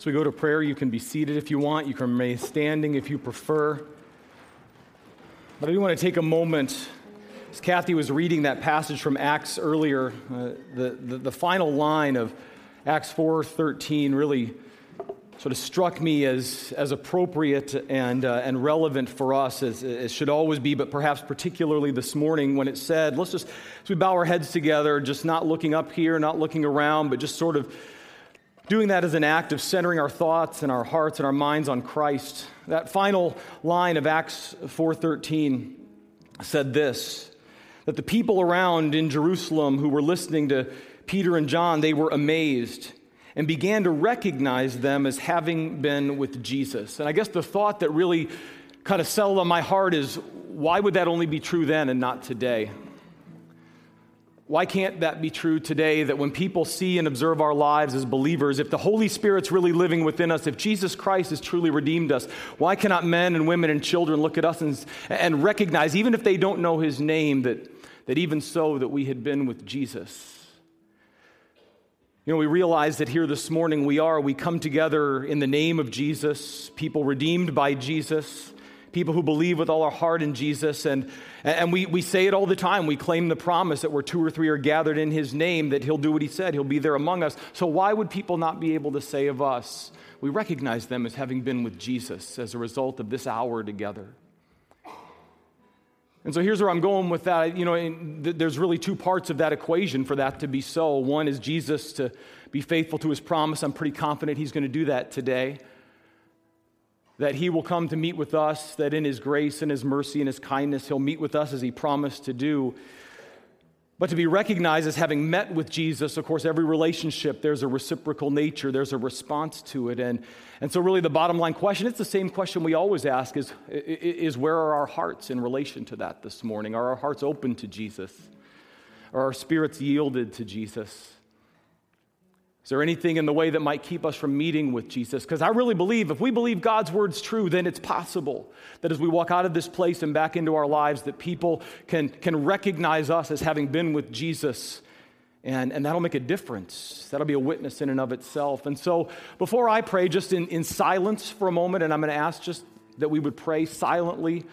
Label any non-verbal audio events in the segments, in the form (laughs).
So we go to prayer. You can be seated if you want, you can remain standing if you prefer. But I do want to take a moment. As Kathy was reading that passage from Acts earlier, uh, the, the, the final line of Acts 4:13 really sort of struck me as, as appropriate and, uh, and relevant for us, as it should always be, but perhaps particularly this morning when it said, let's just, as we bow our heads together, just not looking up here, not looking around, but just sort of doing that as an act of centering our thoughts and our hearts and our minds on Christ. That final line of Acts 4:13 said this that the people around in Jerusalem who were listening to Peter and John, they were amazed and began to recognize them as having been with Jesus. And I guess the thought that really kind of settled on my heart is why would that only be true then and not today? Why can't that be true today that when people see and observe our lives as believers, if the Holy Spirit's really living within us, if Jesus Christ has truly redeemed us, why cannot men and women and children look at us and, and recognize, even if they don't know his name, that, that even so that we had been with Jesus? You know, we realize that here this morning we are, we come together in the name of Jesus, people redeemed by Jesus, people who believe with all our heart in Jesus. And, and we, we say it all the time. We claim the promise that where two or three are gathered in his name, that he'll do what he said, he'll be there among us. So why would people not be able to say of us, we recognize them as having been with Jesus as a result of this hour together? And so here's where I'm going with that. You know, there's really two parts of that equation for that to be so. One is Jesus to be faithful to his promise. I'm pretty confident he's going to do that today. That he will come to meet with us, that in his grace and his mercy and his kindness, he'll meet with us as he promised to do. But to be recognized as having met with Jesus, of course, every relationship, there's a reciprocal nature, there's a response to it. And, and so, really, the bottom line question it's the same question we always ask is, is where are our hearts in relation to that this morning? Are our hearts open to Jesus? Are our spirits yielded to Jesus? Is there anything in the way that might keep us from meeting with Jesus? Because I really believe if we believe God's word's true, then it's possible that as we walk out of this place and back into our lives, that people can, can recognize us as having been with Jesus. And, and that'll make a difference. That'll be a witness in and of itself. And so before I pray, just in, in silence for a moment, and I'm going to ask just that we would pray silently,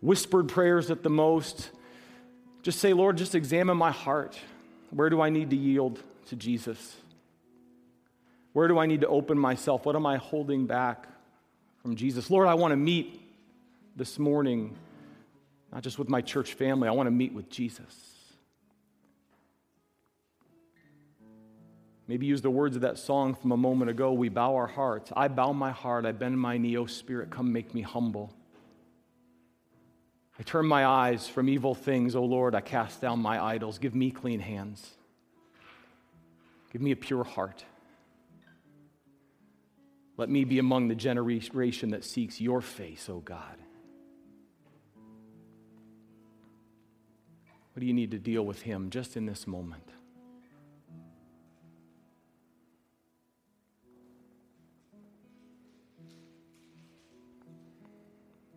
whispered prayers at the most. Just say, Lord, just examine my heart. Where do I need to yield to Jesus? Where do I need to open myself? What am I holding back from Jesus? Lord, I want to meet this morning, not just with my church family, I want to meet with Jesus. Maybe use the words of that song from a moment ago. We bow our hearts. I bow my heart. I bend my knee. O Spirit, come make me humble. I turn my eyes from evil things. O Lord, I cast down my idols. Give me clean hands. Give me a pure heart. Let me be among the generation that seeks your face, O oh God. What do you need to deal with him just in this moment?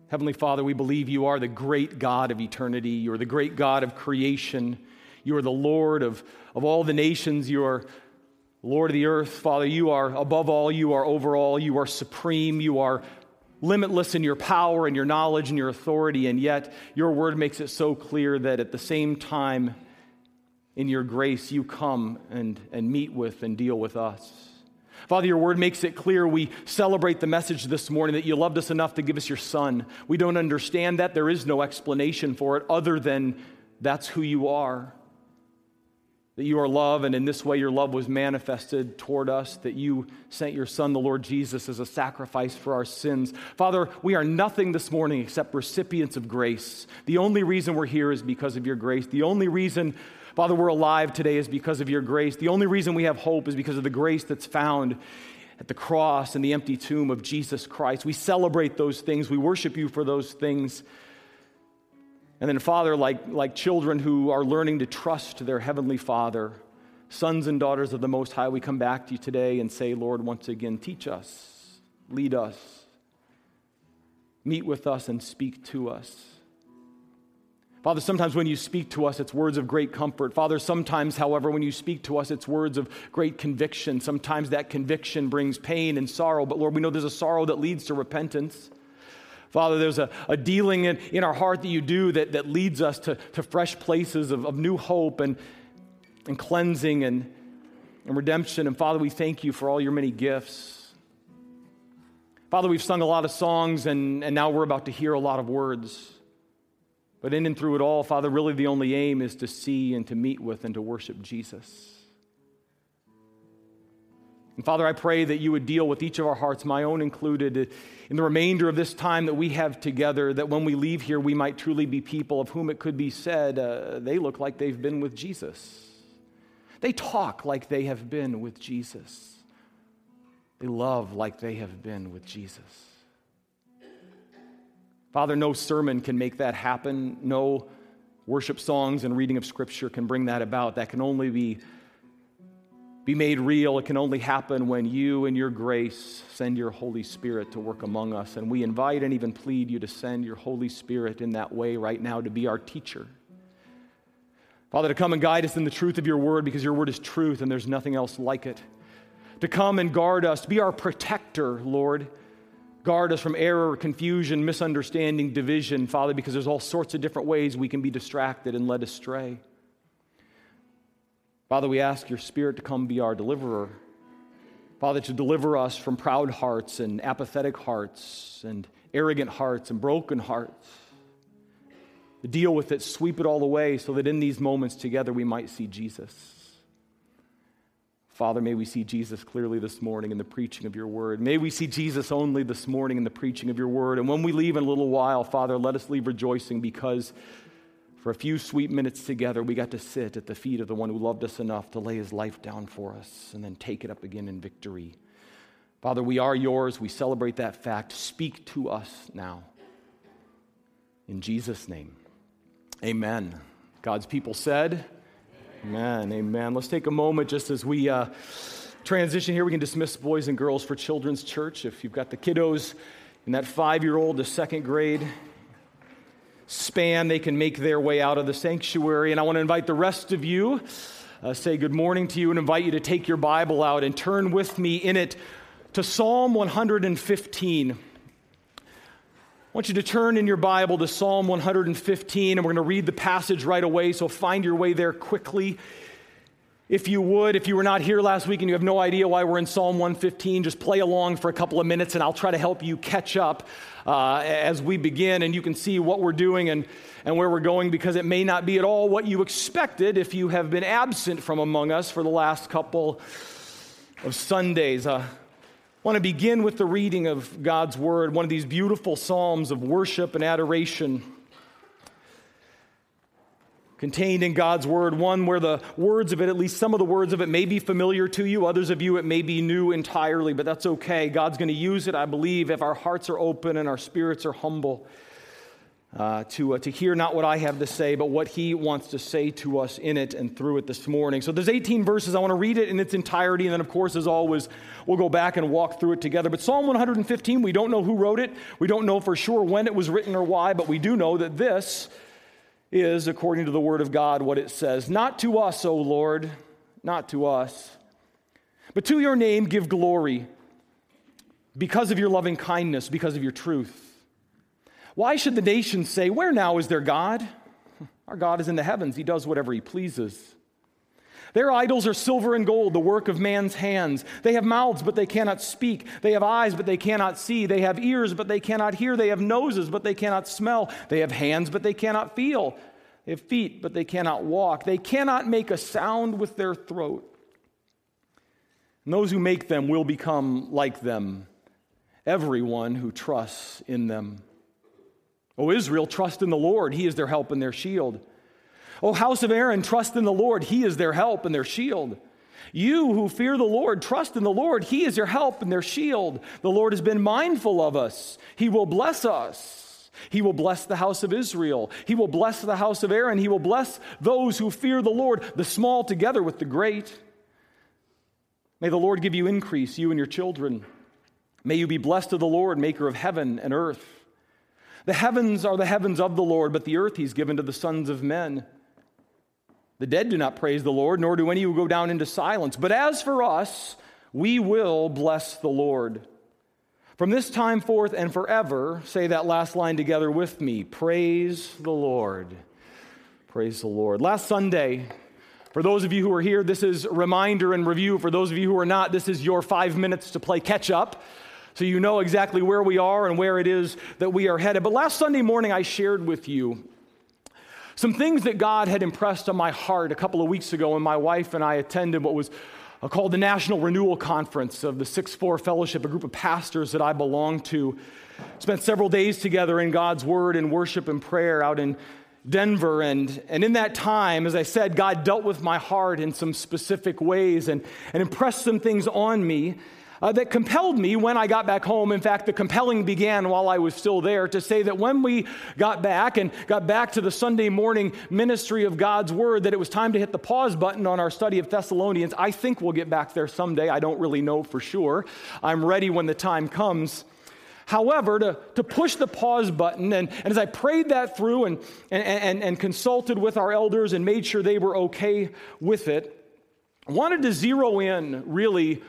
Heavenly Father, we believe you are the great God of eternity. You are the great God of creation. You are the Lord of, of all the nations. You are Lord of the earth, Father, you are above all, you are over all, you are supreme, you are limitless in your power and your knowledge and your authority, and yet your word makes it so clear that at the same time, in your grace, you come and, and meet with and deal with us. Father, your word makes it clear. We celebrate the message this morning that you loved us enough to give us your son. We don't understand that. There is no explanation for it other than that's who you are that you are love, and in this way your love was manifested toward us, that you sent your Son, the Lord Jesus, as a sacrifice for our sins. Father, we are nothing this morning except recipients of grace. The only reason we're here is because of your grace. The only reason, Father, we're alive today is because of your grace. The only reason we have hope is because of the grace that's found at the cross and the empty tomb of Jesus Christ. We celebrate those things, we worship you for those things. And then, Father, like, like children who are learning to trust their Heavenly Father, sons and daughters of the Most High, we come back to you today and say, Lord, once again, teach us, lead us, meet with us, and speak to us. Father, sometimes when you speak to us, it's words of great comfort. Father, sometimes, however, when you speak to us, it's words of great conviction. Sometimes that conviction brings pain and sorrow, but Lord, we know there's a sorrow that leads to repentance. Father, there's a, a dealing in, in our heart that you do that, that leads us to, to fresh places of, of new hope and, and cleansing and, and redemption. And Father, we thank you for all your many gifts. Father, we've sung a lot of songs, and, and now we're about to hear a lot of words. But in and through it all, Father, really the only aim is to see and to meet with and to worship Jesus. And Father, I pray that you would deal with each of our hearts, my own included, in the remainder of this time that we have together, that when we leave here, we might truly be people of whom it could be said, uh, they look like they've been with Jesus. They talk like they have been with Jesus. They love like they have been with Jesus. Father, no sermon can make that happen. No worship songs and reading of Scripture can bring that about. That can only be, be made real. It can only happen when you, and your grace, send your Holy Spirit to work among us. And we invite and even plead you to send your Holy Spirit in that way right now to be our teacher. Father, to come and guide us in the truth of your word because your word is truth and there's nothing else like it. To come and guard us, be our protector, Lord Guard us from error, confusion, misunderstanding, division, Father, because there's all sorts of different ways we can be distracted and led astray. Father, we ask your Spirit to come be our deliverer. Father, to deliver us from proud hearts and apathetic hearts and arrogant hearts and broken hearts. To deal with it, sweep it all away so that in these moments together we might see Jesus. Father, may we see Jesus clearly this morning in the preaching of your word. May we see Jesus only this morning in the preaching of your word. And when we leave in a little while, Father, let us leave rejoicing because for a few sweet minutes together, we got to sit at the feet of the one who loved us enough to lay his life down for us and then take it up again in victory. Father, we are yours. We celebrate that fact. Speak to us now. In Jesus' name, amen. God's people said, Amen. Amen. Let's take a moment just as we uh, transition here. We can dismiss boys and girls for Children's Church. If you've got the kiddos in that five year old to second grade span, they can make their way out of the sanctuary. And I want to invite the rest of you, uh, say good morning to you, and invite you to take your Bible out and turn with me in it to Psalm 115. I want you to turn in your Bible to Psalm 115, and we're going to read the passage right away, so find your way there quickly. If you would, if you were not here last week and you have no idea why we're in Psalm 115, just play along for a couple of minutes and I'll try to help you catch up uh, as we begin and you can see what we're doing and, and where we're going because it may not be at all what you expected if you have been absent from among us for the last couple of Sundays. Uh, I want to begin with the reading of God's Word, one of these beautiful psalms of worship and adoration contained in God's Word, one where the words of it, at least some of the words of it, may be familiar to you. Others of you, it may be new entirely, but that's okay. God's going to use it, I believe, if our hearts are open and our spirits are humble uh, to, uh, to hear not what I have to say, but what he wants to say to us in it and through it this morning. So there's 18 verses. I want to read it in its entirety, and then, of course, as always, we'll go back and walk through it together. But Psalm 115, we don't know who wrote it. We don't know for sure when it was written or why, but we do know that this is, according to the Word of God, what it says Not to us, O Lord, not to us, but to your name give glory because of your loving kindness, because of your truth. Why should the nations say, Where now is their God? Our God is in the heavens, He does whatever He pleases. Their idols are silver and gold, the work of man's hands. They have mouths, but they cannot speak. They have eyes, but they cannot see. They have ears, but they cannot hear. They have noses, but they cannot smell. They have hands, but they cannot feel. They have feet, but they cannot walk. They cannot make a sound with their throat. And those who make them will become like them, everyone who trusts in them. O Israel, trust in the Lord. He is their help and their shield. O house of Aaron, trust in the Lord. He is their help and their shield. You who fear the Lord, trust in the Lord. He is your help and their shield. The Lord has been mindful of us. He will bless us. He will bless the house of Israel. He will bless the house of Aaron. He will bless those who fear the Lord, the small together with the great. May the Lord give you increase, you and your children. May you be blessed of the Lord, maker of heaven and earth. The heavens are the heavens of the Lord, but the earth he's given to the sons of men. The dead do not praise the Lord, nor do any who go down into silence. But as for us, we will bless the Lord. From this time forth and forever, say that last line together with me praise the Lord. Praise the Lord. Last Sunday, for those of you who are here, this is reminder and review. For those of you who are not, this is your five minutes to play catch up. So you know exactly where we are and where it is that we are headed. But last Sunday morning, I shared with you some things that God had impressed on my heart a couple of weeks ago when my wife and I attended what was uh, called the National Renewal Conference of the 6 4 Fellowship, a group of pastors that I belong to. Spent several days together in God's Word and worship and prayer out in Denver. And, and in that time, as I said, God dealt with my heart in some specific ways and, and impressed some things on me uh, that compelled me when I got back home. In fact, the compelling began while I was still there to say that when we got back and got back to the Sunday morning ministry of God's Word, that it was time to hit the pause button on our study of Thessalonians. I think we'll get back there someday. I don't really know for sure. I'm ready when the time comes. However, to, to push the pause button, and, and as I prayed that through and, and, and, and consulted with our elders and made sure they were okay with it, wanted to zero in really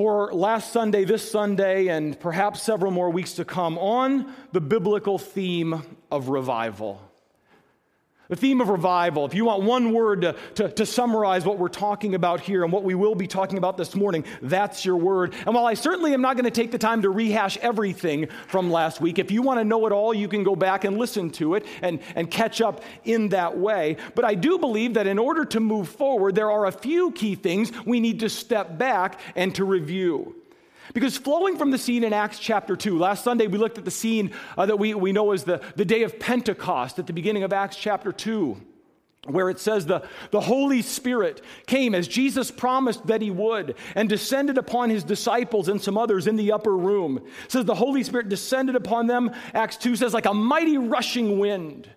for last Sunday, this Sunday, and perhaps several more weeks to come on the biblical theme of revival. The theme of revival, if you want one word to, to, to, summarize what we're talking about here and what we will be talking about this morning, that's your word. And while I certainly am not going to take the time to rehash everything from last week, if you want to know it all, you can go back and listen to it and, and catch up in that way. But I do believe that in order to move forward, there are a few key things we need to step back and to review. Because flowing from the scene in Acts chapter 2, last Sunday we looked at the scene uh, that we, we know as the, the day of Pentecost at the beginning of Acts chapter 2, where it says the, the Holy Spirit came as Jesus promised that he would and descended upon his disciples and some others in the upper room. It says the Holy Spirit descended upon them, Acts 2 says, like a mighty rushing wind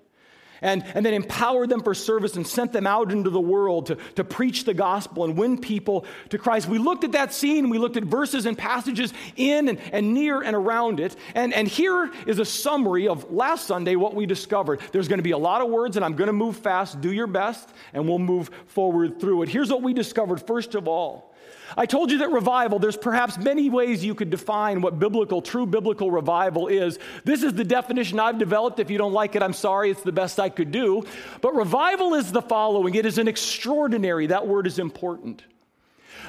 and, and then empowered them for service and sent them out into the world to, to preach the gospel and win people to Christ. We looked at that scene, we looked at verses and passages in and, and near and around it. And, and here is a summary of last Sunday what we discovered. There's going to be a lot of words, and I'm going to move fast. Do your best, and we'll move forward through it. Here's what we discovered first of all I told you that revival, there's perhaps many ways you could define what biblical, true biblical revival is. This is the definition I've developed. If you don't like it, I'm sorry, it's the best I could do. But revival is the following it is an extraordinary, that word is important,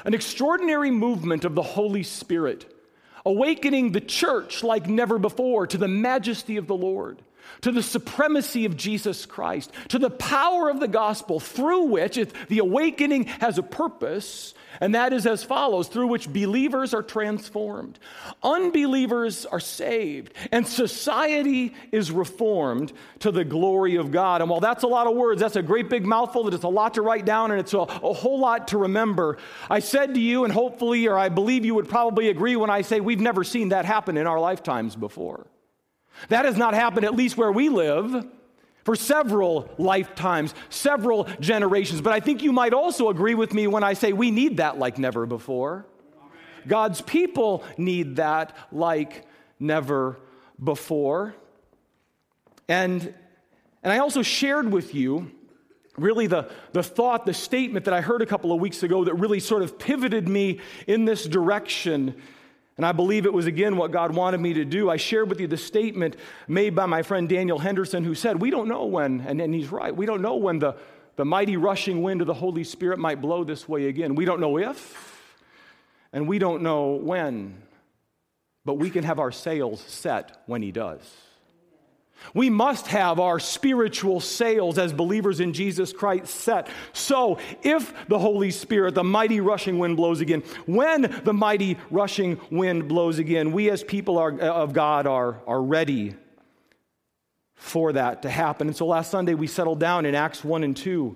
an extraordinary movement of the Holy Spirit, awakening the church like never before to the majesty of the Lord to the supremacy of Jesus Christ, to the power of the gospel through which the awakening has a purpose and that is as follows through which believers are transformed, unbelievers are saved, and society is reformed to the glory of God. And while that's a lot of words, that's a great big mouthful, that it's a lot to write down and it's a, a whole lot to remember. I said to you, and hopefully, or I believe you would probably agree when I say we've never seen that happen in our lifetimes before. That has not happened, at least where we live for several lifetimes, several generations. But I think you might also agree with me when I say we need that like never before. God's people need that like never before. And, and I also shared with you really the, the thought, the statement that I heard a couple of weeks ago that really sort of pivoted me in this direction and I believe it was again what God wanted me to do. I shared with you the statement made by my friend Daniel Henderson, who said, We don't know when, and, and he's right, we don't know when the, the mighty rushing wind of the Holy Spirit might blow this way again. We don't know if, and we don't know when, but we can have our sails set when he does. We must have our spiritual sails as believers in Jesus Christ set. So, if the Holy Spirit, the mighty rushing wind blows again, when the mighty rushing wind blows again, we as people are, uh, of God are, are ready for that to happen. And so last Sunday we settled down in Acts 1 and 2.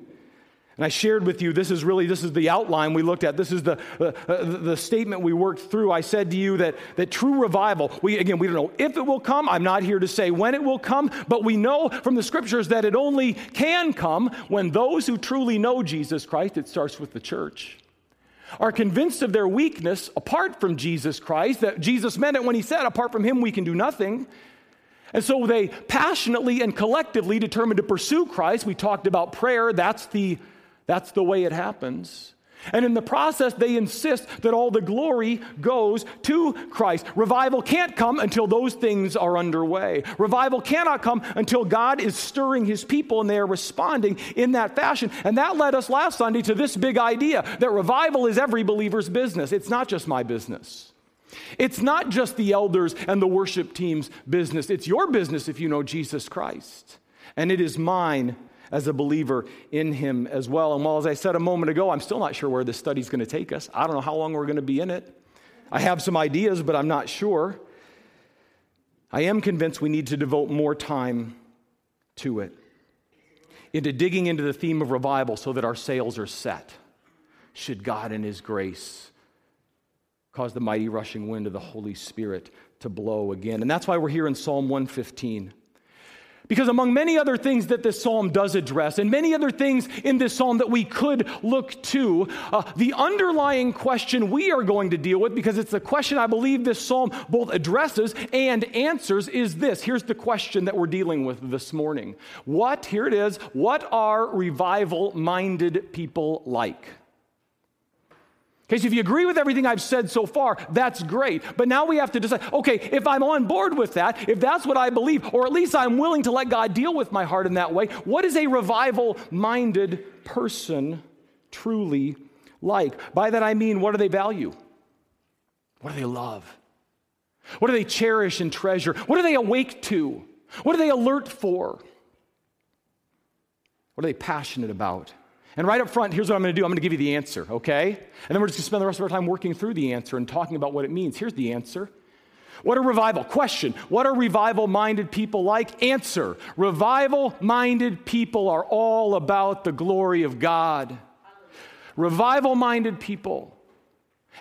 And I shared with you, this is really, this is the outline we looked at. This is the, the, the, statement we worked through. I said to you that, that true revival, we, again, we don't know if it will come. I'm not here to say when it will come, but we know from the scriptures that it only can come when those who truly know Jesus Christ, it starts with the church, are convinced of their weakness apart from Jesus Christ, that Jesus meant it when he said, apart from him, we can do nothing. And so they passionately and collectively determined to pursue Christ. We talked about prayer, that's the, that's the way it happens. And in the process, they insist that all the glory goes to Christ. Revival can't come until those things are underway. Revival cannot come until God is stirring his people and they are responding in that fashion. And that led us last Sunday to this big idea that revival is every believer's business. It's not just my business. It's not just the elders and the worship team's business. It's your business if you know Jesus Christ. And it is mine as a believer in him as well. And while, as I said a moment ago, I'm still not sure where this study is going to take us. I don't know how long we're going to be in it. I have some ideas, but I'm not sure. I am convinced we need to devote more time to it, into digging into the theme of revival so that our sails are set. Should God in His grace cause the mighty rushing wind of the Holy Spirit to blow again? And that's why we're here in Psalm 115. Because among many other things that this psalm does address, and many other things in this psalm that we could look to, uh, the underlying question we are going to deal with, because it's the question I believe this psalm both addresses and answers, is this. Here's the question that we're dealing with this morning. What, here it is, what are revival minded people like? Okay, so if you agree with everything I've said so far, that's great. But now we have to decide okay, if I'm on board with that, if that's what I believe, or at least I'm willing to let God deal with my heart in that way, what is a revival minded person truly like? By that I mean, what do they value? What do they love? What do they cherish and treasure? What are they awake to? What are they alert for? What are they passionate about? And right up front, here's what I'm going to do I'm going to give you the answer, okay? And then we're just going to spend the rest of our time working through the answer and talking about what it means. Here's the answer. What are revival? Question. What are revival minded people like? Answer. Revival minded people are all about the glory of God. Revival minded people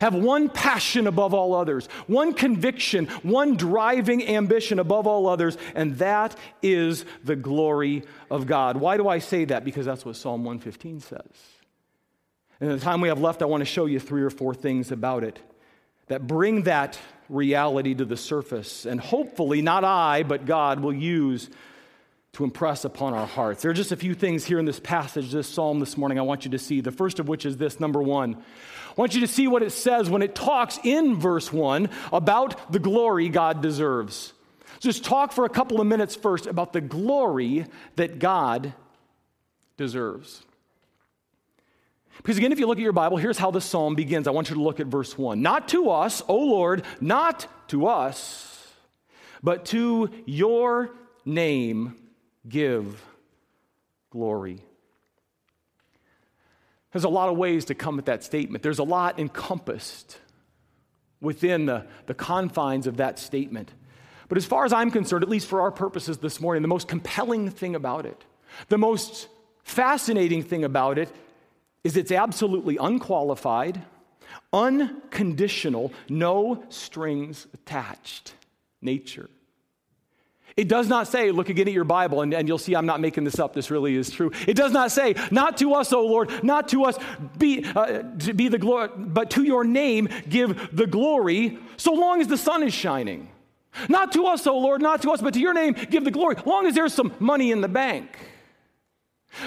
have one passion above all others, one conviction, one driving ambition above all others, and that is the glory of God. Why do I say that? Because that's what Psalm 115 says. And in the time we have left, I want to show you three or four things about it that bring that reality to the surface, and hopefully, not I, but God will use to impress upon our hearts. There are just a few things here in this passage, this psalm this morning, I want you to see. The first of which is this number one, I want you to see what it says when it talks in verse 1 about the glory God deserves. Just talk for a couple of minutes first about the glory that God deserves. Because again, if you look at your Bible, here's how the psalm begins. I want you to look at verse 1. Not to us, O Lord, not to us, but to your name give glory. There's a lot of ways to come at that statement. There's a lot encompassed within the, the confines of that statement. But as far as I'm concerned, at least for our purposes this morning, the most compelling thing about it, the most fascinating thing about it, is it's absolutely unqualified, unconditional, no strings attached nature. It does not say, look again at your Bible, and, and you'll see I'm not making this up. This really is true. It does not say, not to us, O Lord, not to us be, uh, to be the glory, but to your name give the glory, so long as the sun is shining. Not to us, O Lord, not to us, but to your name give the glory, long as there's some money in the bank.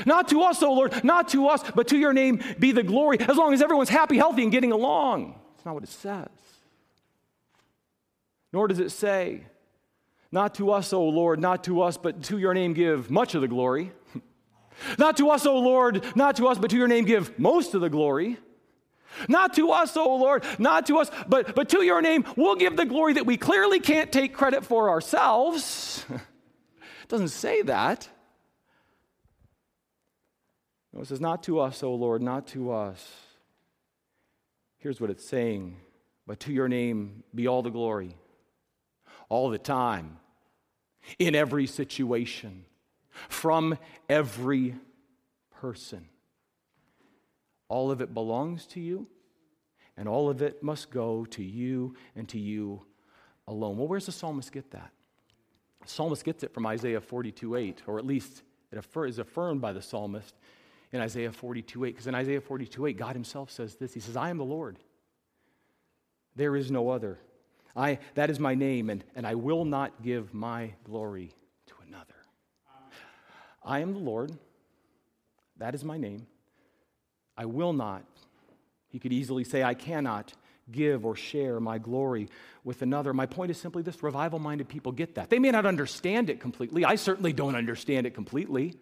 Not to us, O Lord, not to us, but to your name be the glory, as long as everyone's happy, healthy, and getting along. That's not what it says. Nor does it say, not to us, O Lord, not to us, but to your name give much of the glory. (laughs) not to us, O Lord, not to us, but to your name give most of the glory. Not to us, O Lord, not to us, but, but to your name, we'll give the glory that we clearly can't take credit for ourselves. it (laughs) doesn't say that. No, it says, Not to us, O Lord, not to us. Here's what it's saying, but to your name be all the glory, all the time, in every situation, from every person. All of it belongs to you, and all of it must go to you and to you alone. Well, where's the psalmist get that? The psalmist gets it from Isaiah 42 8, or at least it is affirmed by the psalmist in Isaiah 42 8. Because in Isaiah 42 8, God himself says this He says, I am the Lord. There is no other. I, that is my name, and, and I will not give my glory to another. I am the Lord. That is my name. I will not. He could easily say, I cannot give or share my glory with another. My point is simply this revival minded people get that. They may not understand it completely. I certainly don't understand it completely.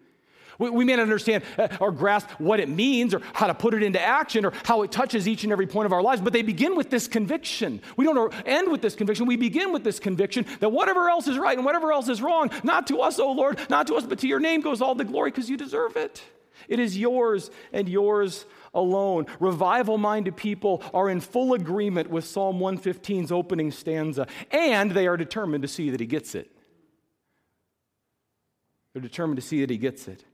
We, we may not understand uh, or grasp what it means or how to put it into action or how it touches each and every point of our lives, but they begin with this conviction. We don't end with this conviction. We begin with this conviction that whatever else is right and whatever else is wrong, not to us, O Lord, not to us, but to your name goes all the glory because you deserve it. It is yours and yours alone. Revival minded people are in full agreement with Psalm 115's opening stanza, and they are determined to see that he gets it. They're determined to see that he gets it.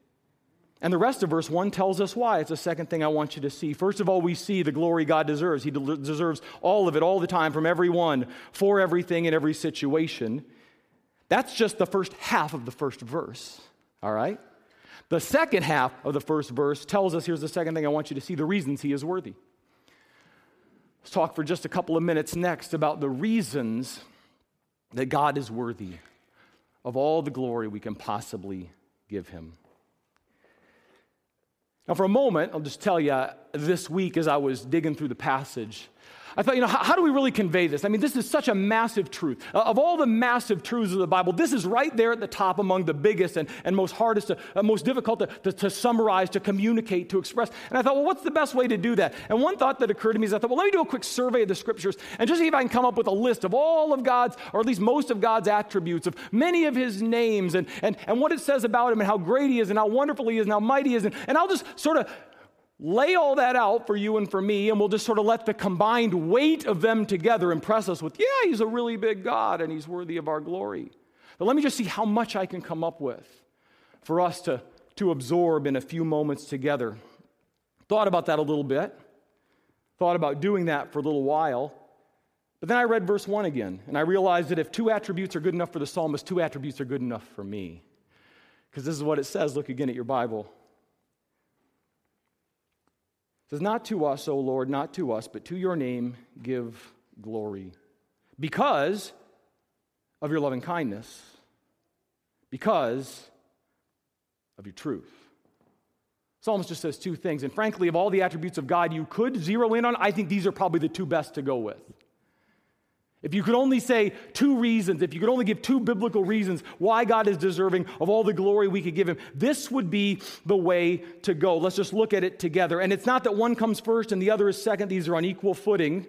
And the rest of verse 1 tells us why. It's the second thing I want you to see. First of all, we see the glory God deserves. He de- deserves all of it, all the time, from everyone, for everything, in every situation. That's just the first half of the first verse, all right? The second half of the first verse tells us here's the second thing I want you to see the reasons he is worthy. Let's talk for just a couple of minutes next about the reasons that God is worthy of all the glory we can possibly give him. Now, for a moment, I'll just tell you this week as I was digging through the passage, I thought, you know, how, how, do we really convey this? I mean, this is such a massive truth. Uh, of all the massive truths of the Bible, this is right there at the top among the biggest and, and most hardest, to, uh, most difficult to, to, to, summarize, to communicate, to express. And I thought, well, what's the best way to do that? And one thought that occurred to me is I thought, well, let me do a quick survey of the scriptures and just see if I can come up with a list of all of God's, or at least most of God's attributes, of many of his names and, and, and what it says about him and how great he is and how wonderful he is and how mighty he is. And, and I'll just sort of lay all that out for you and for me, and we'll just sort of let the combined weight of them together impress us with, yeah, he's a really big God and he's worthy of our glory. But let me just see how much I can come up with for us to, to absorb in a few moments together. Thought about that a little bit, thought about doing that for a little while. But then I read verse 1 again, and I realized that if two attributes are good enough for the psalmist, two attributes are good enough for me. Because this is what it says. Look again at your Bible. It says, Not to us, O Lord, not to us, but to your name give glory. Because of your loving kindness, because of your truth. Psalmist just says two things. And frankly, of all the attributes of God you could zero in on, I think these are probably the two best to go with. If you could only say two reasons, if you could only give two biblical reasons why God is deserving of all the glory we could give him, this would be the way to go. Let's just look at it together. And it's not that one comes first and the other is second, these are on equal footing.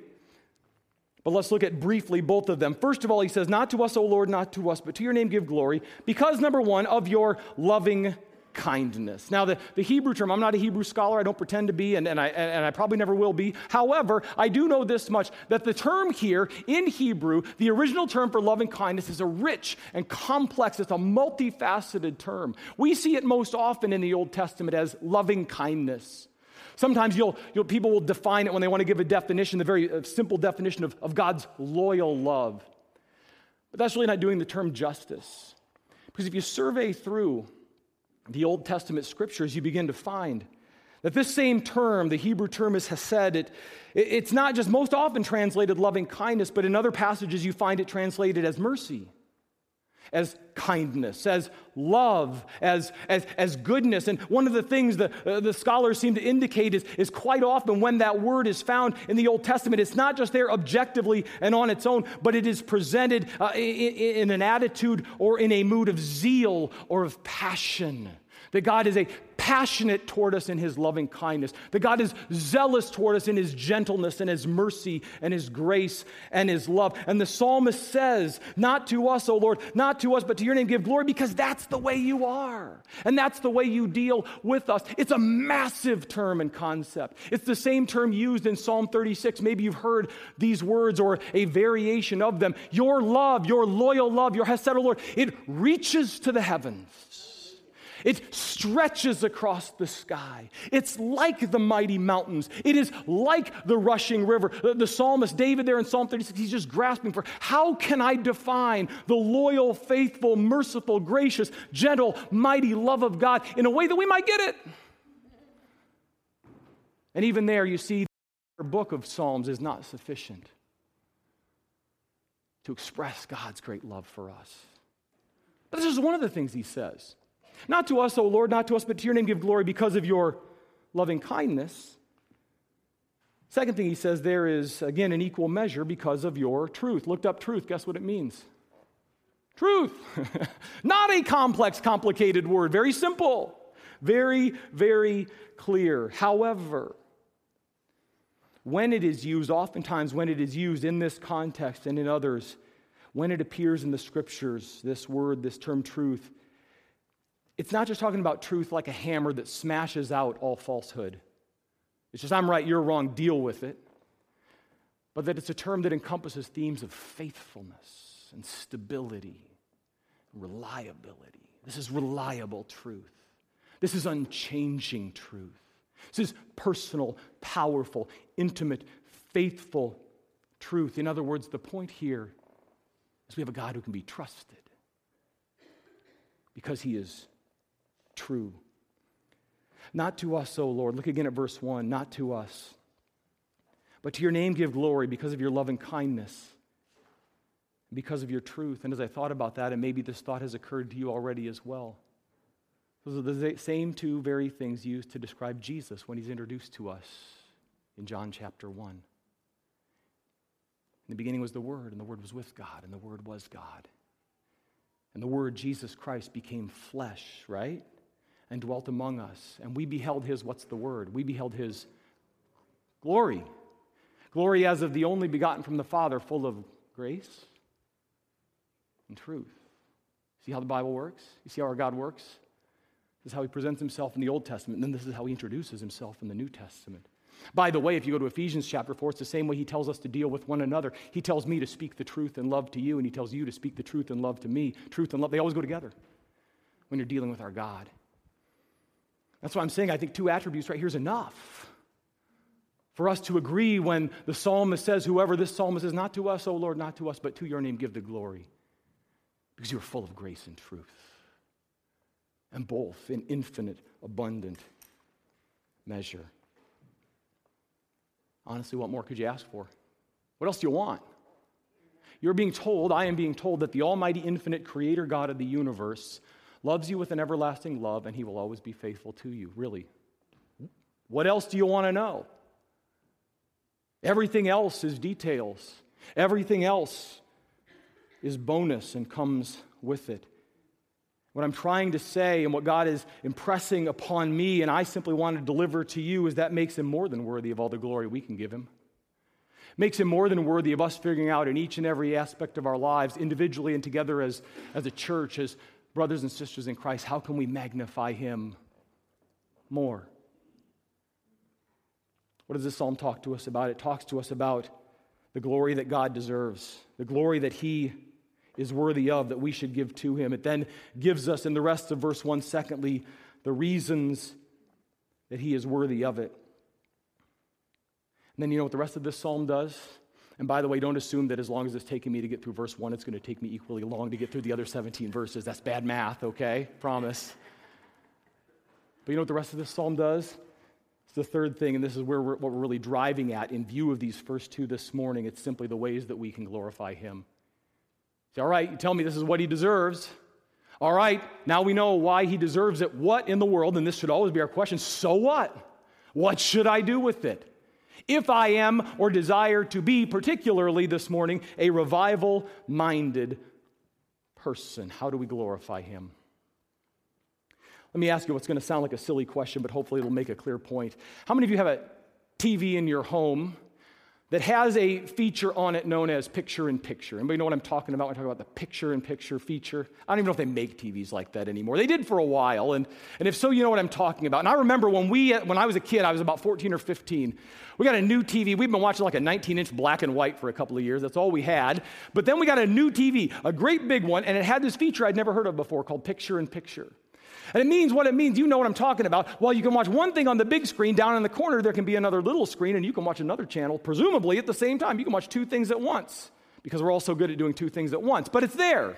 But let's look at briefly both of them. First of all, he says, Not to us, O Lord, not to us, but to your name give glory, because, number one, of your loving kindness. Now, the, the Hebrew term, I'm not a Hebrew scholar, I don't pretend to be, and, and, I, and I probably never will be. However, I do know this much that the term here in Hebrew, the original term for loving kindness, is a rich and complex, it's a multifaceted term. We see it most often in the Old Testament as loving kindness. Sometimes you'll, you'll, people will define it when they want to give a definition, the very uh, simple definition of, of God's loyal love. But that's really not doing the term justice. Because if you survey through the Old Testament scriptures, you begin to find that this same term, the Hebrew term is hesed, it, it's not just most often translated loving kindness, but in other passages you find it translated as mercy, as kindness, as love, as, as, as goodness. And one of the things the, uh, the scholars seem to indicate is, is quite often when that word is found in the Old Testament, it's not just there objectively and on its own, but it is presented uh, in, in an attitude or in a mood of zeal or of passion. That God is a passionate toward us in his loving kindness, that God is zealous toward us in his gentleness and his mercy and his grace and his love. And the psalmist says, Not to us, O Lord, not to us, but to your name give glory, because that's the way you are. And that's the way you deal with us. It's a massive term and concept. It's the same term used in Psalm 36. Maybe you've heard these words or a variation of them. Your love, your loyal love, your Hesed, O Lord, it reaches to the heavens. It stretches across the sky. It's like the mighty mountains. It is like the rushing river. The, the, psalmist David, there in Psalm 36, he's just grasping for how can I define the loyal, faithful, merciful, gracious, gentle, mighty love of God in a way that we might get it? And even there, you see, the book of Psalms is not sufficient. to express God's great love for us. But this is one of the things he says. Not to us, O Lord, not to us, but to your name give glory because of your loving kindness. Second thing he says there is, again, an equal measure because of your truth. Looked up truth, guess what it means? Truth. (laughs) Not a complex, complicated word, very simple, very, very clear. However, when it is used, oftentimes when it is used in this context and in others, when it appears in the scriptures, this word, this term truth, it's not just talking about truth like a hammer that smashes out all falsehood. It's just, I'm right, you're wrong, deal with it. But that it's a term that encompasses themes of faithfulness and stability, and reliability. This is reliable truth. This is unchanging truth. This is personal, powerful, intimate, faithful truth. In other words, the point here is we have a God who can be trusted because he is true. Not to us, O Lord. Look again at verse 1. Not to us. But to your name give glory because of your kindness, And because of your truth. And as I thought about that, and maybe this thought has occurred to you already as well, those are the same two very things used to describe Jesus when he's introduced to us in John chapter 1. In the beginning was the Word, and the Word was with God, and the Word was God. And the Word, Jesus Christ, became flesh, right? And dwelt among us. And we beheld his, what's the word? We beheld his glory. Glory as of the only begotten from the Father, full of grace and truth. See how the Bible works? You see how our God works? This is how he presents himself in the Old Testament, and then this is how he introduces himself in the New Testament. By the way, if you go to Ephesians chapter 4, it's the same way he tells us to deal with one another. He tells me to speak the truth and love to you, and he tells you to speak the truth and love to me. Truth and love, they always go together when you're dealing with our God. That's why I'm saying I think two attributes right here is enough for us to agree when the psalmist says, Whoever this psalmist is, not to us, O Lord, not to us, but to your name give the glory, because you are full of grace and truth, and both in infinite, abundant measure. Honestly, what more could you ask for? What else do you want? You're being told, I am being told, that the Almighty, infinite Creator God of the universe loves you with an everlasting love, and he will always be faithful to you. Really. What else do you want to know? Everything else is details, everything else is bonus and comes with it. What I'm trying to say and what God is impressing upon me, and I simply want to deliver to you, is that makes him more than worthy of all the glory we can give him. Makes him more than worthy of us figuring out in each and every aspect of our lives, individually and together as, as a church, as brothers and sisters in Christ, how can we magnify him more? What does this psalm talk to us about? It talks to us about the glory that God deserves, the glory that he is worthy of, that we should give to him. It then gives us, in the rest of verse 1, secondly, the reasons that he is worthy of it. And then you know what the rest of this psalm does? And by the way, don't assume that as long as it's taking me to get through verse 1, it's going to take me equally long to get through the other 17 verses. That's bad math, okay? Promise. But you know what the rest of this psalm does? It's the third thing, and this is where we're, what we're really driving at in view of these first two this morning. It's simply the ways that we can glorify Him. Say, all right, you tell me this is what He deserves. All right, now we know why He deserves it. What in the world, and this should always be our question, so what? What should I do with it? If I am or desire to be, particularly this morning, a revival minded person. How do we glorify Him? Let me ask you what's going to sound like a silly question, but hopefully it'll make a clear point. How many of you have a TV in your home that has a feature on it known as picture in picture. Anybody know what I'm talking about when I talk about the picture in picture feature? I don't even know if they make TVs like that anymore. They did for a while, and, and if so, you know what I'm talking about. And I remember when we, when I was a kid, I was about 14 or 15, we got a new TV. We've been watching like a 19 inch black and white for a couple of years. That's all we had. But then we got a new TV, a great big one, and it had this feature I'd never heard of before called picture in picture. And it means what it means. You know what I'm talking about. Well, you can watch one thing on the big screen. Down in the corner, there can be another little screen, and you can watch another channel, presumably at the same time. You can watch two things at once because we're all so good at doing two things at once. But it's there.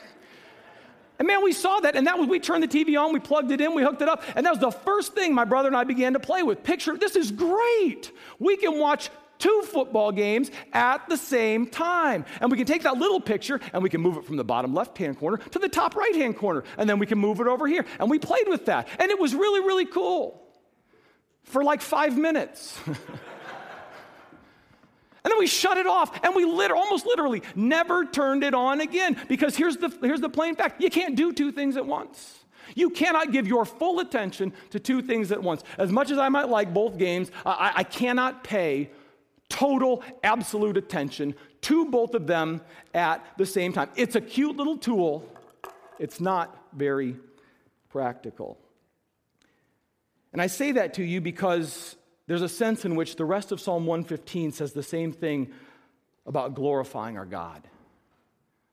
And man, we saw that, and that was we turned the TV on, we plugged it in, we hooked it up, and that was the first thing my brother and I began to play with. Picture, this is great. We can watch two football games at the same time. And we can take that little picture and we can move it from the bottom left hand corner to the top right hand corner. And then we can move it over here. And we played with that. And it was really, really cool for like five minutes. (laughs) And then we shut it off and we lit- almost literally never turned it on again because here's the, here's the plain fact you can't do two things at once. You cannot give your full attention to two things at once. As much as I might like both games, I, I cannot pay total, absolute attention to both of them at the same time. It's a cute little tool, it's not very practical. And I say that to you because there's a sense in which the rest of Psalm 115 says the same thing about glorifying our God.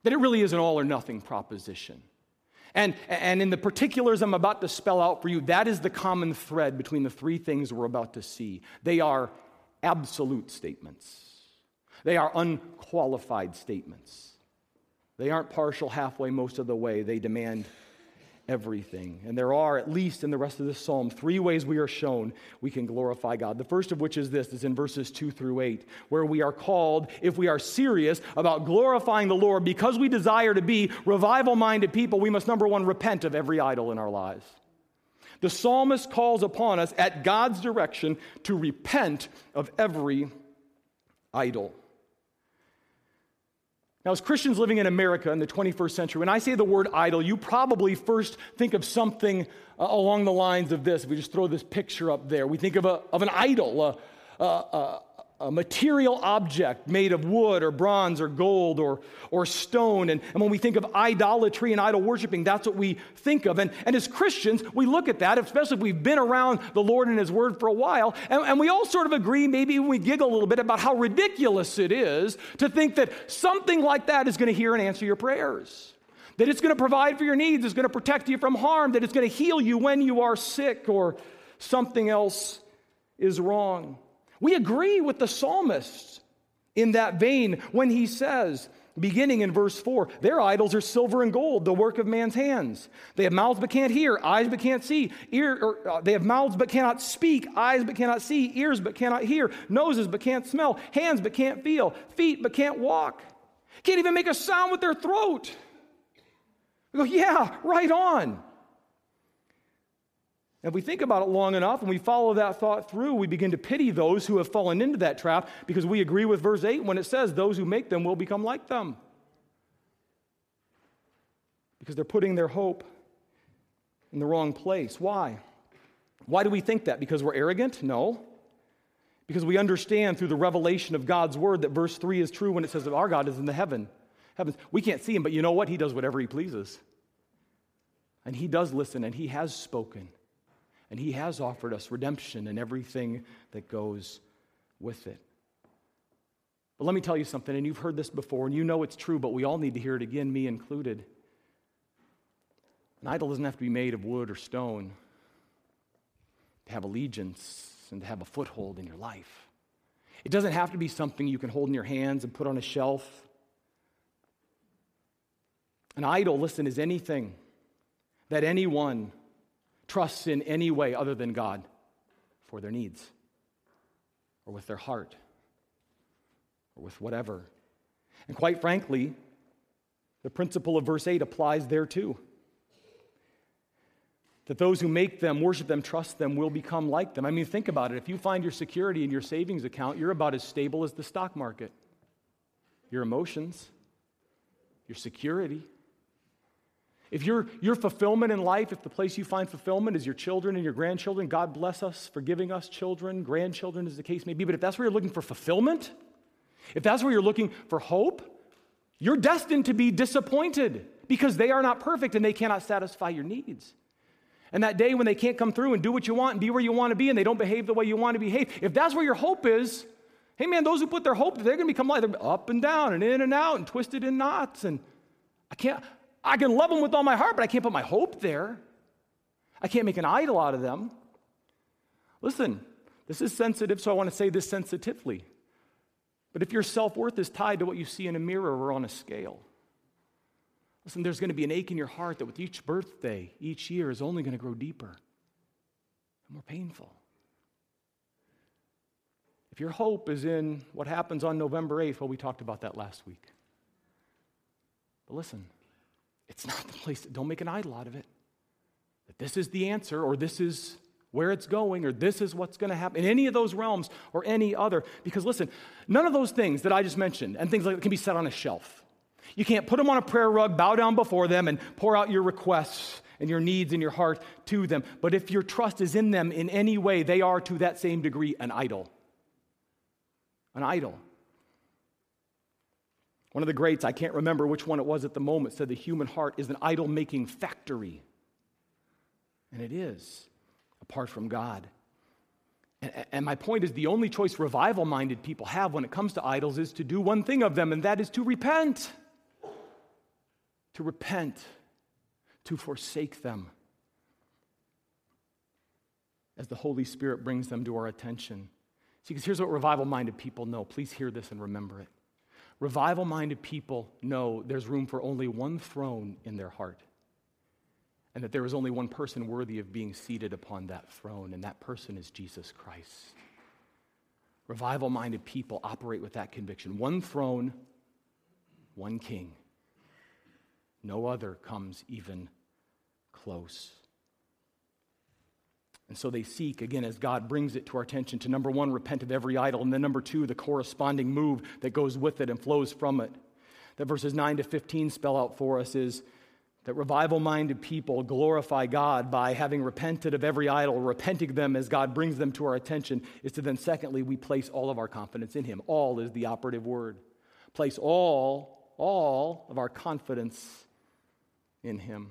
That it really is an all or nothing proposition. And, and in the particulars I'm about to spell out for you, that is the common thread between the three things we're about to see. They are absolute statements, they are unqualified statements. They aren't partial halfway most of the way, they demand everything. And there are, at least in the rest of this psalm, three ways we are shown we can glorify God. The first of which is this, is in verses 2 through 8, where we are called, if we are serious about glorifying the Lord, because we desire to be revival minded people, we must, number one, repent of every idol in our lives. The psalmist calls upon us at God's direction to repent of every idol. Now, as Christians living in America in the 21st century, when I say the word idol, you probably first think of something uh, along the lines of this. If we just throw this picture up there, we think of, a, of an idol, a, a, a material object made of wood or bronze or gold or, or stone. And, and when we think of idolatry and idol worshiping, that's what we think of. And, and as Christians, we look at that, especially if we've been around the Lord and His Word for a while, and, and we all sort of agree, maybe we giggle a little bit, about how ridiculous it is to think that something like that is going to hear and answer your prayers. That it's going to provide for your needs, it's going to protect you from harm, that it's going to heal you when you are sick or something else is wrong. We agree with the psalmist in that vein when he says, beginning in verse 4 their idols are silver and gold the work of man's hands. They have mouths but can't hear eyes but can't see ear or, uh, they have mouths but cannot speak eyes but cannot see ears but cannot hear noses but can't smell hands but can't feel feet but can't walk. Can't even make a sound with their throat. We go yeah right on if we think about it long enough and we follow that thought through, we begin to pity those who have fallen into that trap because we agree with verse 8 when it says, Those who make them will become like them. Because they're putting their hope in the wrong place. Why? Why do we think that? Because we're arrogant? No. Because we understand through the revelation of God's word that verse 3 is true when it says that our God is in the heaven. Heavens. We can't see him, but you know what? He does whatever he pleases. And he does listen and he has spoken. And He has offered us redemption and everything that goes with it. But let me tell you something, and you've heard this before, and you know it's true, but we all need to hear it again, me included. An idol doesn't have to be made of wood or stone to have allegiance and to have a foothold in your life. It doesn't have to be something you can hold in your hands and put on a shelf. An idol, listen, is anything that anyone trusts in any way other than God for their needs or with their heart or with whatever. And quite frankly, the principle of verse 8 applies there too. That those who make them, worship them, trust them, will become like them. I mean, think about it. If you find your security in your savings account, you're about as stable as the stock market. Your emotions, your security, if your, your fulfillment in life, if the place you find fulfillment is your children and your grandchildren, God bless us for giving us children, grandchildren, as the case may be. But if that's where you're looking for fulfillment, if that's where you're looking for hope, you're destined to be disappointed because they are not perfect and they cannot satisfy your needs. And that day when they can't come through and do what you want and be where you want to be and they don't behave the way you want to behave, if that's where your hope is, hey man, those who put their hope, they're going to become like up and down and in and out and twisted in knots. And I can't, I can love them with all my heart, but I can't put my hope there. I can't make an idol out of them. Listen, this is sensitive, so I want to say this sensitively. But if your self worth is tied to what you see in a mirror or on a scale, listen, there's going to be an ache in your heart that with each birthday, each year is only going to grow deeper and more painful. if your hope is in what happens on November 8th, well, we talked about that last week. But listen, it's not the place, don't make an idol out of it. That this is the answer, or this is where it's going, or this is what's going to happen in any of those realms or any other. Because listen, none of those things that I just mentioned and things like that can be set on a shelf. You can't put them on a prayer rug, bow down before them, and pour out your requests and your needs and your heart to them. But if your trust is in them in any way, they are to that same degree an idol. An idol. One of the greats, I can't remember which one it was at the moment, said the human heart is an idol making factory. And it is, apart from God. And, my point is the only choice revival minded people have when it comes to idols is to do one thing of them, and that is to repent. To repent, to forsake them as the Holy Spirit brings them to our attention. See, because here's what revival minded people know. Please hear this and remember it. Revival minded people know there's room for only one throne in their heart and that there is only one person worthy of being seated upon that throne, and that person is Jesus Christ. Revival minded people operate with that conviction one throne, one king. No other comes even close. And so they seek, again, as God brings it to our attention, to number one, repent of every idol, and then number two, the corresponding move that goes with it and flows from it. That verses 9 to 15 spell out for us is that revival minded people glorify God by having repented of every idol, repenting them as God brings them to our attention, is to then, secondly, we place all of our confidence in Him. All is the operative word. Place all, all of our confidence in Him.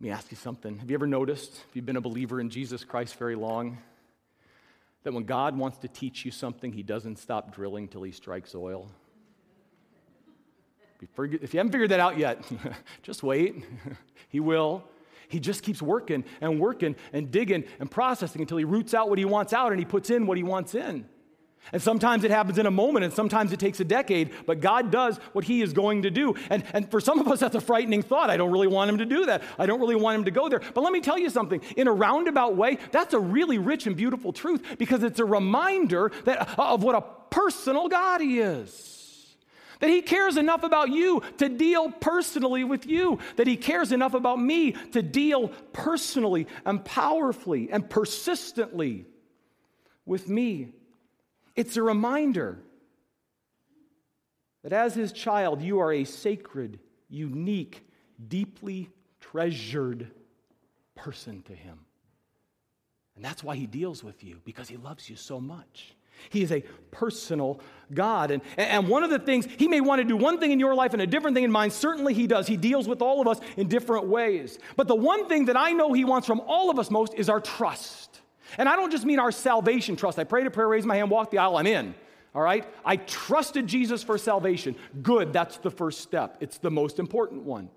Let me ask you something. Have you ever noticed, if you've been a believer in Jesus Christ very long, that when God wants to teach you something, He doesn't stop drilling till He strikes oil? If you haven't figured that out yet, (laughs) just wait. (laughs) he will. He just keeps working and working and digging and processing until he roots out what he wants out and he puts in what he wants in. And sometimes it happens in a moment and sometimes it takes a decade, but God does what he is going to do. And, and for some of us, that's a frightening thought. I don't really want him to do that. I don't really want him to go there. But let me tell you something. In a roundabout way, that's a really rich and beautiful truth because it's a reminder that, of what a personal God he is. That He cares enough about you to deal personally with you. That He cares enough about me to deal personally and powerfully and persistently with me. It's a reminder that as His child, you are a sacred, unique, deeply treasured person to Him. And that's why He deals with you, because He loves you so much. He is a personal God. And, and one of the things, He may want to do one thing in your life and a different thing in mine. Certainly, He does. He deals with all of us in different ways. But the one thing that I know He wants from all of us most is our trust. And I don't just mean our salvation trust. I prayed a prayer, raised my hand, walked the aisle, I'm in. All right? I trusted Jesus for salvation. Good, that's the first step. It's the most important one.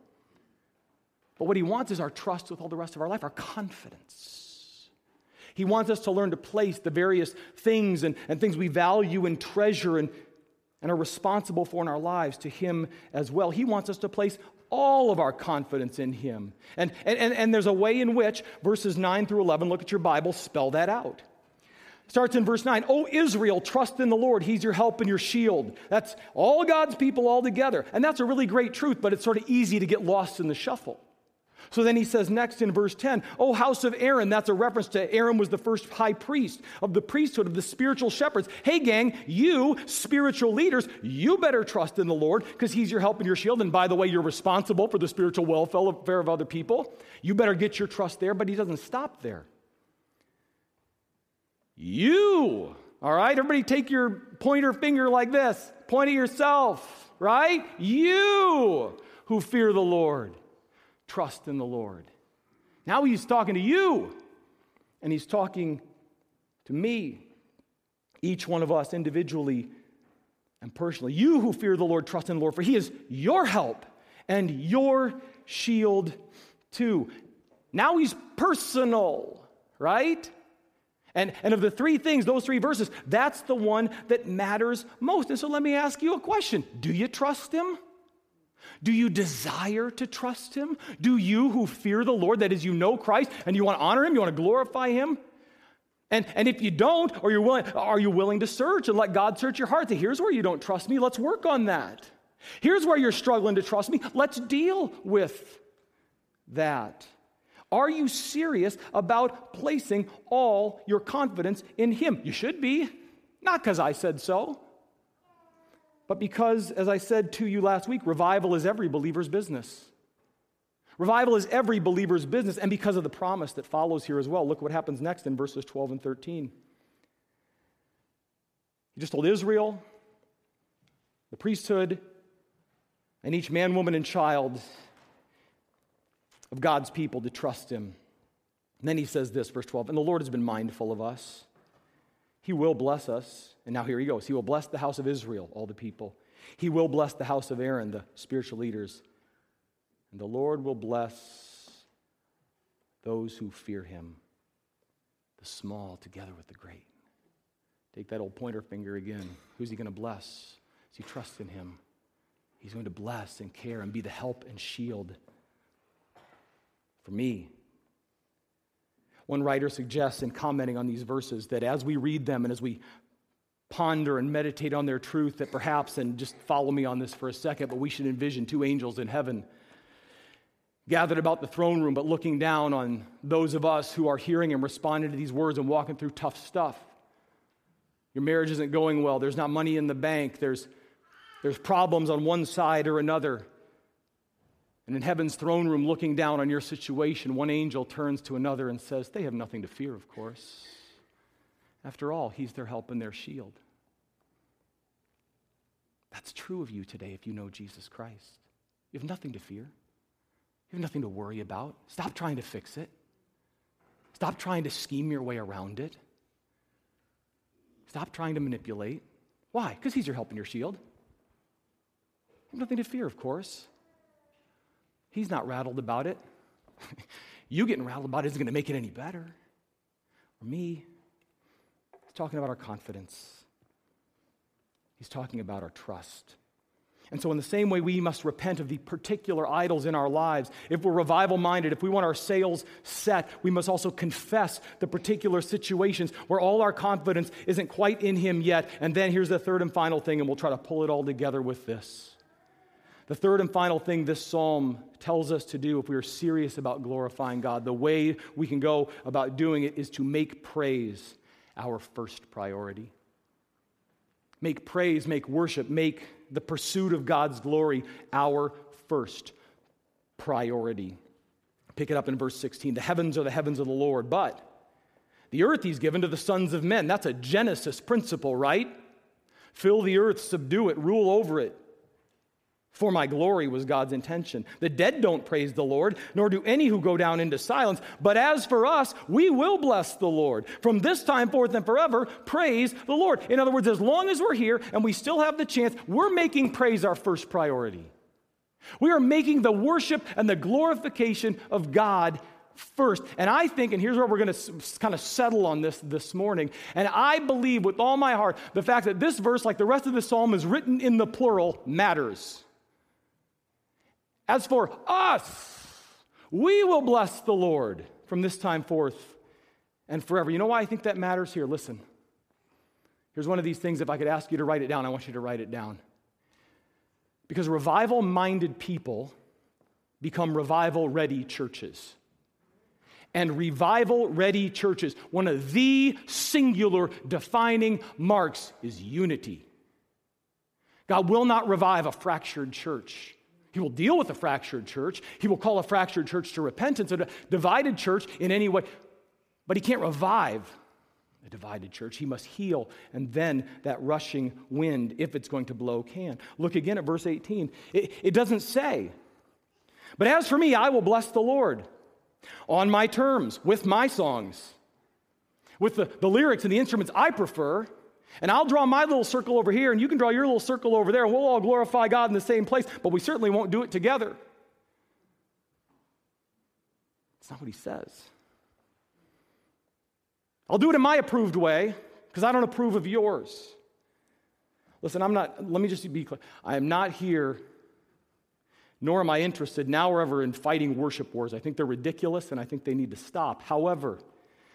But what He wants is our trust with all the rest of our life, our confidence. He wants us to learn to place the various things and, and things we value and treasure and, and are responsible for in our lives to Him as well. He wants us to place all of our confidence in Him. And, and, and there's a way in which verses 9 through 11, look at your Bible, spell that out. Starts in verse 9. Oh, Israel, trust in the Lord. He's your help and your shield. That's all God's people all together. And that's a really great truth, but it's sort of easy to get lost in the shuffle. So then he says next in verse 10, Oh, house of Aaron, that's a reference to Aaron was the first high priest of the priesthood of the spiritual shepherds. Hey, gang, you spiritual leaders, you better trust in the Lord because he's your help and your shield. And by the way, you're responsible for the spiritual welfare of other people. You better get your trust there, but he doesn't stop there. You, all right? Everybody take your pointer finger like this, point at yourself, right? You who fear the Lord trust in the Lord. Now he's talking to you, and he's talking to me, each one of us individually and personally. You who fear the Lord, trust in the Lord, for he is your help and your shield too. Now he's personal, right? And, and of the three things, those three verses, that's the one that matters most. And so let me ask you a question Do you trust him? Do you desire to trust him? Do you who fear the Lord, that is, you know Christ and you want to honor him, you want to glorify him? And, and if you don't, or you're willing, are you willing to search and let God search your heart? Say, here's where you don't trust me. Let's work on that. Here's where you're struggling to trust me. Let's deal with that. Are you serious about placing all your confidence in Him? You should be. Not because I said so, but because, as I said to you last week, revival is every believer's business. Revival is every believer's business, and because of the promise that follows here as well. Look what happens next in verses 12 and 13. He just told Israel, the priesthood, and each man, woman, and child of God's people to trust him. And then he says this, verse 12, and the Lord has been mindful of us. He will bless us. And now here he goes. He will bless the house of Israel, all the people. He will bless the house of Aaron, the spiritual leaders. And the Lord will bless those who fear him, the small together with the great. Take that old pointer finger again. Who's he going to bless? As you trust in him, he's going to bless and care and be the help and shield for me. One writer suggests in commenting on these verses that as we read them and as we ponder and meditate on their truth, that perhaps, and just follow me on this for a second, but we should envision two angels in heaven gathered about the throne room, but looking down on those of us who are hearing and responding to these words and walking through tough stuff. Your marriage isn't going well, there's not money in the bank, there's, there's problems on one side or another. And in heaven's throne room, looking down on your situation, one angel turns to another and says, They have nothing to fear, of course. After all, he's their help and their shield. That's true of you today if you know Jesus Christ. You have nothing to fear. You have nothing to worry about. Stop trying to fix it. Stop trying to scheme your way around it. Stop trying to manipulate. Why? Because he's your help and your shield. You have nothing to fear, of course. He's not rattled about it. (laughs) you getting rattled about it isn't going to make it any better. Or me. He's talking about our confidence. He's talking about our trust. And so, in the same way, we must repent of the particular idols in our lives. If we're revival minded, if we want our sails set, we must also confess the particular situations where all our confidence isn't quite in Him yet. And then here's the third and final thing, and we'll try to pull it all together with this. The third and final thing this psalm tells us to do if we are serious about glorifying God, the way we can go about doing it is to make praise our first priority. Make praise, make worship, make the pursuit of God's glory our first priority. Pick it up in verse 16. The heavens are the heavens of the Lord, but the earth he's given to the sons of men. That's a Genesis principle, right? Fill the earth, subdue it, rule over it. For my glory was God's intention. The dead don't praise the Lord, nor do any who go down into silence. But as for us, we will bless the Lord. From this time forth and forever, praise the Lord. In other words, as long as we're here and we still have the chance, we're making praise our first priority. We are making the worship and the glorification of God first. And I think, and here's where we're going to kind of settle on this this morning. And I believe with all my heart the fact that this verse, like the rest of the psalm, is written in the plural matters. As for us, we will bless the Lord from this time forth and forever. You know why I think that matters here? Listen. Here's one of these things. If I could ask you to write it down, I want you to write it down. Because revival minded people become revival ready churches. And revival ready churches, one of the singular defining marks is unity. God will not revive a fractured church. He will deal with a fractured church. He will call a fractured church to repentance, a divided church in any way. But he can't revive a divided church. He must heal, and then that rushing wind, if it's going to blow, can. Look again at verse 18. It, it doesn't say, But as for me, I will bless the Lord on my terms, with my songs, with the, the lyrics and the instruments I prefer. And I'll draw my little circle over here, and you can draw your little circle over there, and we'll all glorify God in the same place, but we certainly won't do it together. It's not what he says. I'll do it in my approved way because I don't approve of yours. Listen, I'm not, let me just be clear. I am not here, nor am I interested now or ever in fighting worship wars. I think they're ridiculous and I think they need to stop. However,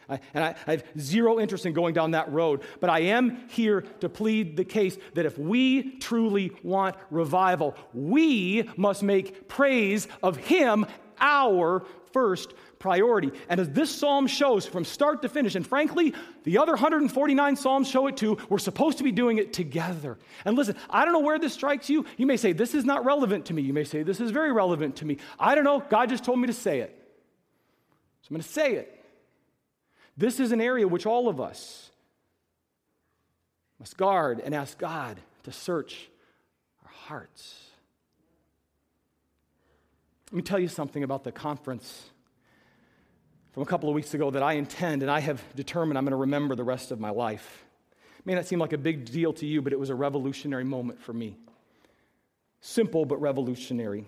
I, and I, I have zero interest in going down that road. But I am here to plead the case that if we truly want revival, we must make praise of Him our first priority. And as this psalm shows from start to finish, and frankly, the other 149 psalms show it too, we're supposed to be doing it together. And listen, I don't know where this strikes you. You may say, This is not relevant to me. You may say, This is very relevant to me. I don't know. God just told me to say it. So I'm going to say it. This is an area which all of us must guard and ask God to search our hearts. Let me tell you something about the conference from a couple of weeks ago that I intend and I have determined I'm going to remember the rest of my life. It may not seem like a big deal to you, but it was a revolutionary moment for me. Simple, but revolutionary.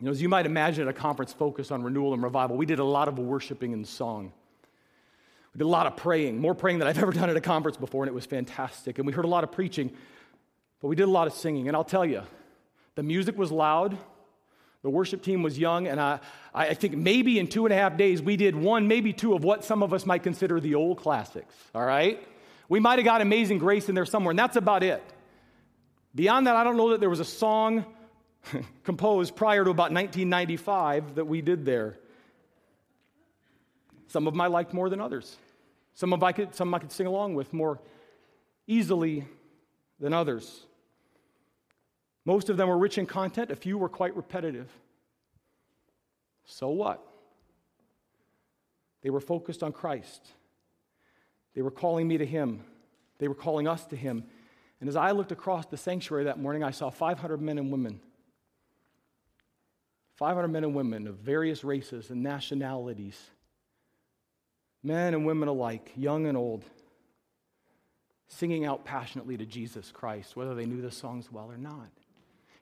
You know, as you might imagine at a conference focused on renewal and revival, we did a lot of worshiping and song. We did a lot of praying, more praying than I've (laughs) ever done at a conference before, and it was fantastic. And we heard a lot of preaching, but we did a lot of singing. And I'll tell you, the music was loud, the worship team was young, and I, I think maybe in two and a half days we did one, maybe two of what some of us might consider the old classics, all right? We might have got Amazing Grace in there somewhere, and that's about it. Beyond that, I don't know that there was a song (laughs) composed prior to about 1995 that we did there. Some of them I liked more than others. Some of I could, some I could sing along with more easily than others. Most of them were rich in content, a few were quite repetitive. So what? They were focused on Christ. They were calling me to Him. They were calling us to Him. And as I looked across the sanctuary that morning, I saw 500 men and women. 500 men and women of various races and nationalities, men and women alike, young and old, singing out passionately to Jesus Christ, whether they knew the songs well or not.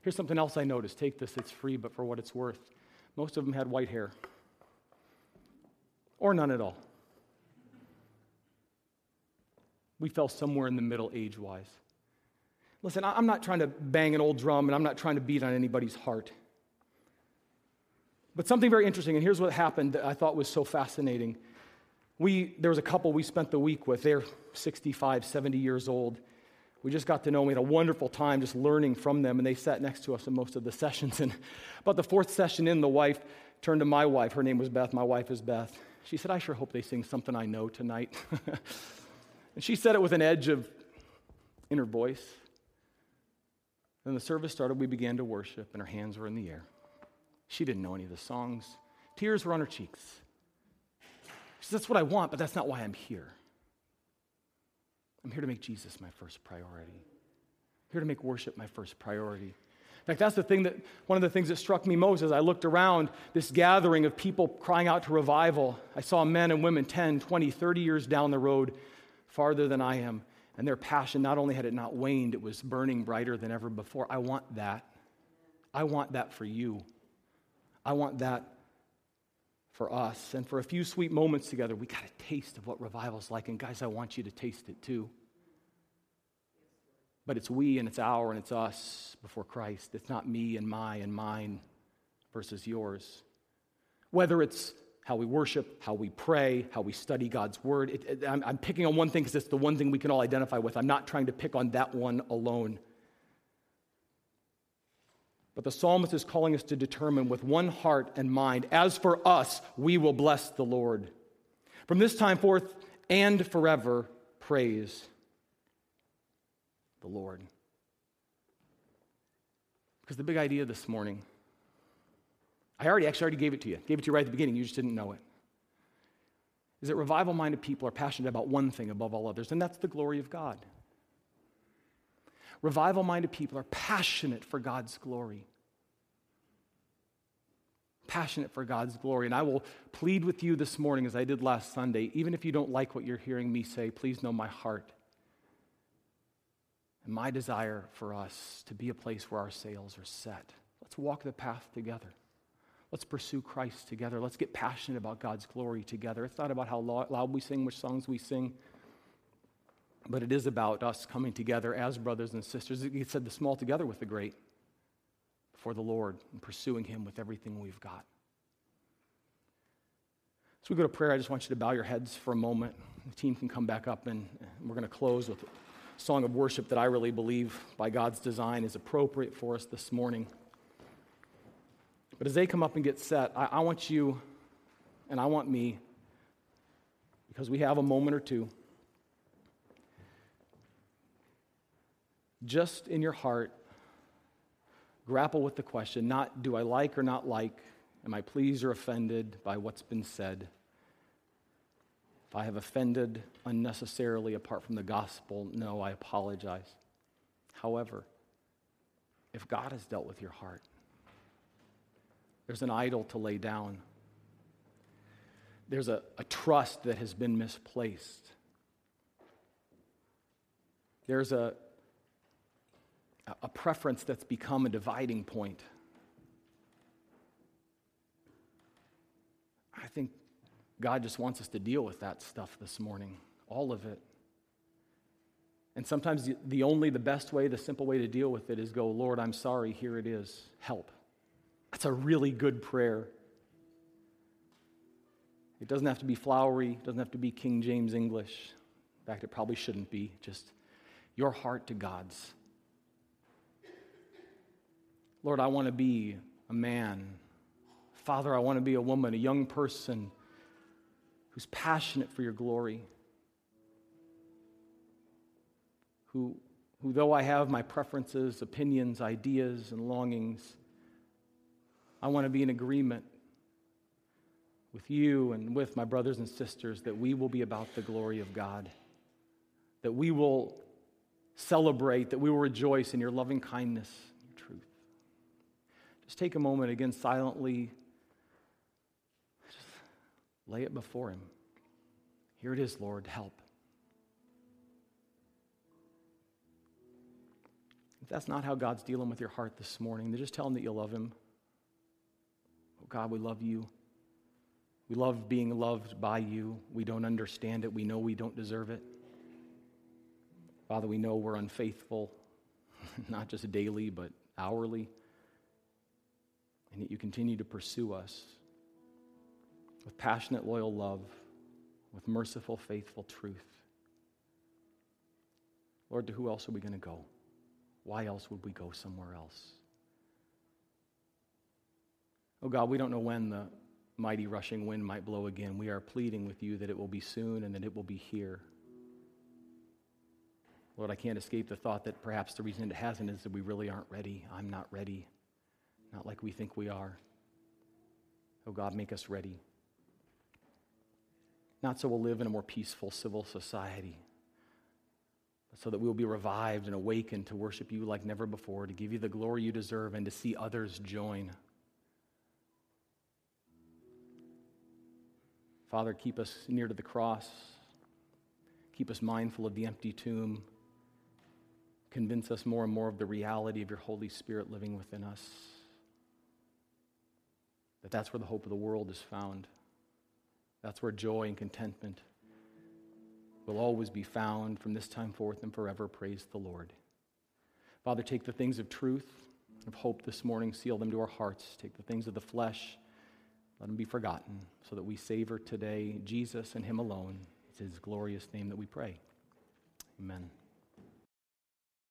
Here's something else I noticed. Take this, it's free, but for what it's worth. Most of them had white hair, or none at all. We fell somewhere in the middle age wise. Listen, I'm not trying to bang an old drum and I'm not trying to beat on anybody's heart. But something very interesting, and here's what happened that I thought was so fascinating. We, there was a couple we spent the week with. They're 65, 70 years old. We just got to know them. We had a wonderful time just learning from them, and they sat next to us in most of the (laughs) sessions. And about the fourth session in, the wife turned to my wife. Her name was Beth. My wife is Beth. She said, I sure hope they sing something I know tonight. (laughs) and she said it with an edge of inner voice. Then the service started. We began to worship, and her hands were in the air. She didn't know any of the songs. Tears were on her cheeks. That's what I want, but that's not why I'm here. I'm here to make Jesus my first priority. I'm here to make worship my first priority. In fact, that's the thing that one of the things that struck me most as I looked around this gathering of people crying out to revival. I saw men and women 10, 20, 30 years down the road, farther than I am, and their passion not only had it not waned, it was burning brighter than ever before. I want that. I want that for you. I want that for us. And for a few sweet moments together, we got a taste of what revival's like. And guys, I want you to taste it too. But it's we and it's our and it's us before Christ. It's not me and my and mine versus yours. Whether it's how we worship, how we pray, how we study God's word. It, it, I'm, I'm picking on one thing because it's the one thing we can all identify with. I'm not trying to pick on that one alone. But the psalmist is calling us to determine with one heart and mind, as for us, we will bless the Lord. From this time forth and forever, praise the Lord. Because the big idea this morning, I already actually already gave it to you. Gave it to you right at the beginning, you just didn't know it. Is that revival minded people are passionate about one thing above all others, and that's the glory of God. Revival minded people are passionate for God's glory. Passionate for God's glory. And I will plead with you this morning, as I did last Sunday, even if you don't like what you're hearing me say, please know my heart and my desire for us to be a place where our sails are set. Let's walk the path together. Let's pursue Christ together. Let's get passionate about God's glory together. It's not about how loud we sing, which songs we sing. But it is about us coming together as brothers and sisters. He said, the small together with the great before the Lord and pursuing Him with everything we've got. As we go to prayer, I just want you to bow your heads for a moment. The team can come back up, and we're going to close with a song of worship that I really believe, by God's design, is appropriate for us this morning. But as they come up and get set, I, I want you and I want me, because we have a moment or two, just in your heart, grapple with the question not do I like or not like, am I pleased or offended by what's been said? If I have offended unnecessarily apart from the gospel, no, I apologize. However, if God has dealt with your heart, there's an idol to lay down. There's a, a trust that has been misplaced. There's a, a preference that's become a dividing point. I think God just wants us to deal with that stuff this morning, all of it. And sometimes the, only, the best way, the simple way to deal with it is go, Lord, I'm sorry, here it is, help. That's a really good prayer. It doesn't have to be flowery, it doesn't have to be King James English. In fact, it probably shouldn't be. Just your heart to God's. Lord, I want to be a man. Father, I want to be a woman, a young person who's passionate for your glory. Who, who though I have my preferences, opinions, ideas, and longings, I want to be in agreement with you and with my brothers and sisters that we will be about the glory of God, that we will celebrate, that we will rejoice in your loving kindness. Just take a moment again silently, just lay it before Him. Here it is, Lord, help. If that's not how God's dealing with your heart this morning, then just tell Him that you love Him. Oh, God, we love you. We love being loved by you. We don't understand it. We know we don't deserve it. Father, we know we're unfaithful, (laughs) not just daily, but hourly. And yet you continue to pursue us with passionate, loyal love, with merciful, faithful truth. Lord, to who else are we going to go? Why else would we go somewhere else? Oh God, we don't know when the mighty rushing wind might blow again. We are pleading with you that it will be soon and that it will be here. Lord, I can't escape the thought that perhaps the reason it hasn't is that we really aren't ready. I'm not ready, not like we think we are. Oh God, make us ready. Not so we'll live in a more peaceful civil society, but so that we will be revived and awakened to worship you like never before, to give you the glory you deserve, and to see others join. Father, keep us near to the cross. Keep us mindful of the empty tomb. Convince us more and more of the reality of your Holy Spirit living within us. That that's where the hope of the world is found. That's where joy and contentment will always be found from this time forth and forever. Praise the Lord. Father, take the things of truth, of hope this morning, seal them to our hearts. Take the things of the flesh let them be forgotten so that we savor today Jesus and him alone. It's his glorious name that we pray. Amen.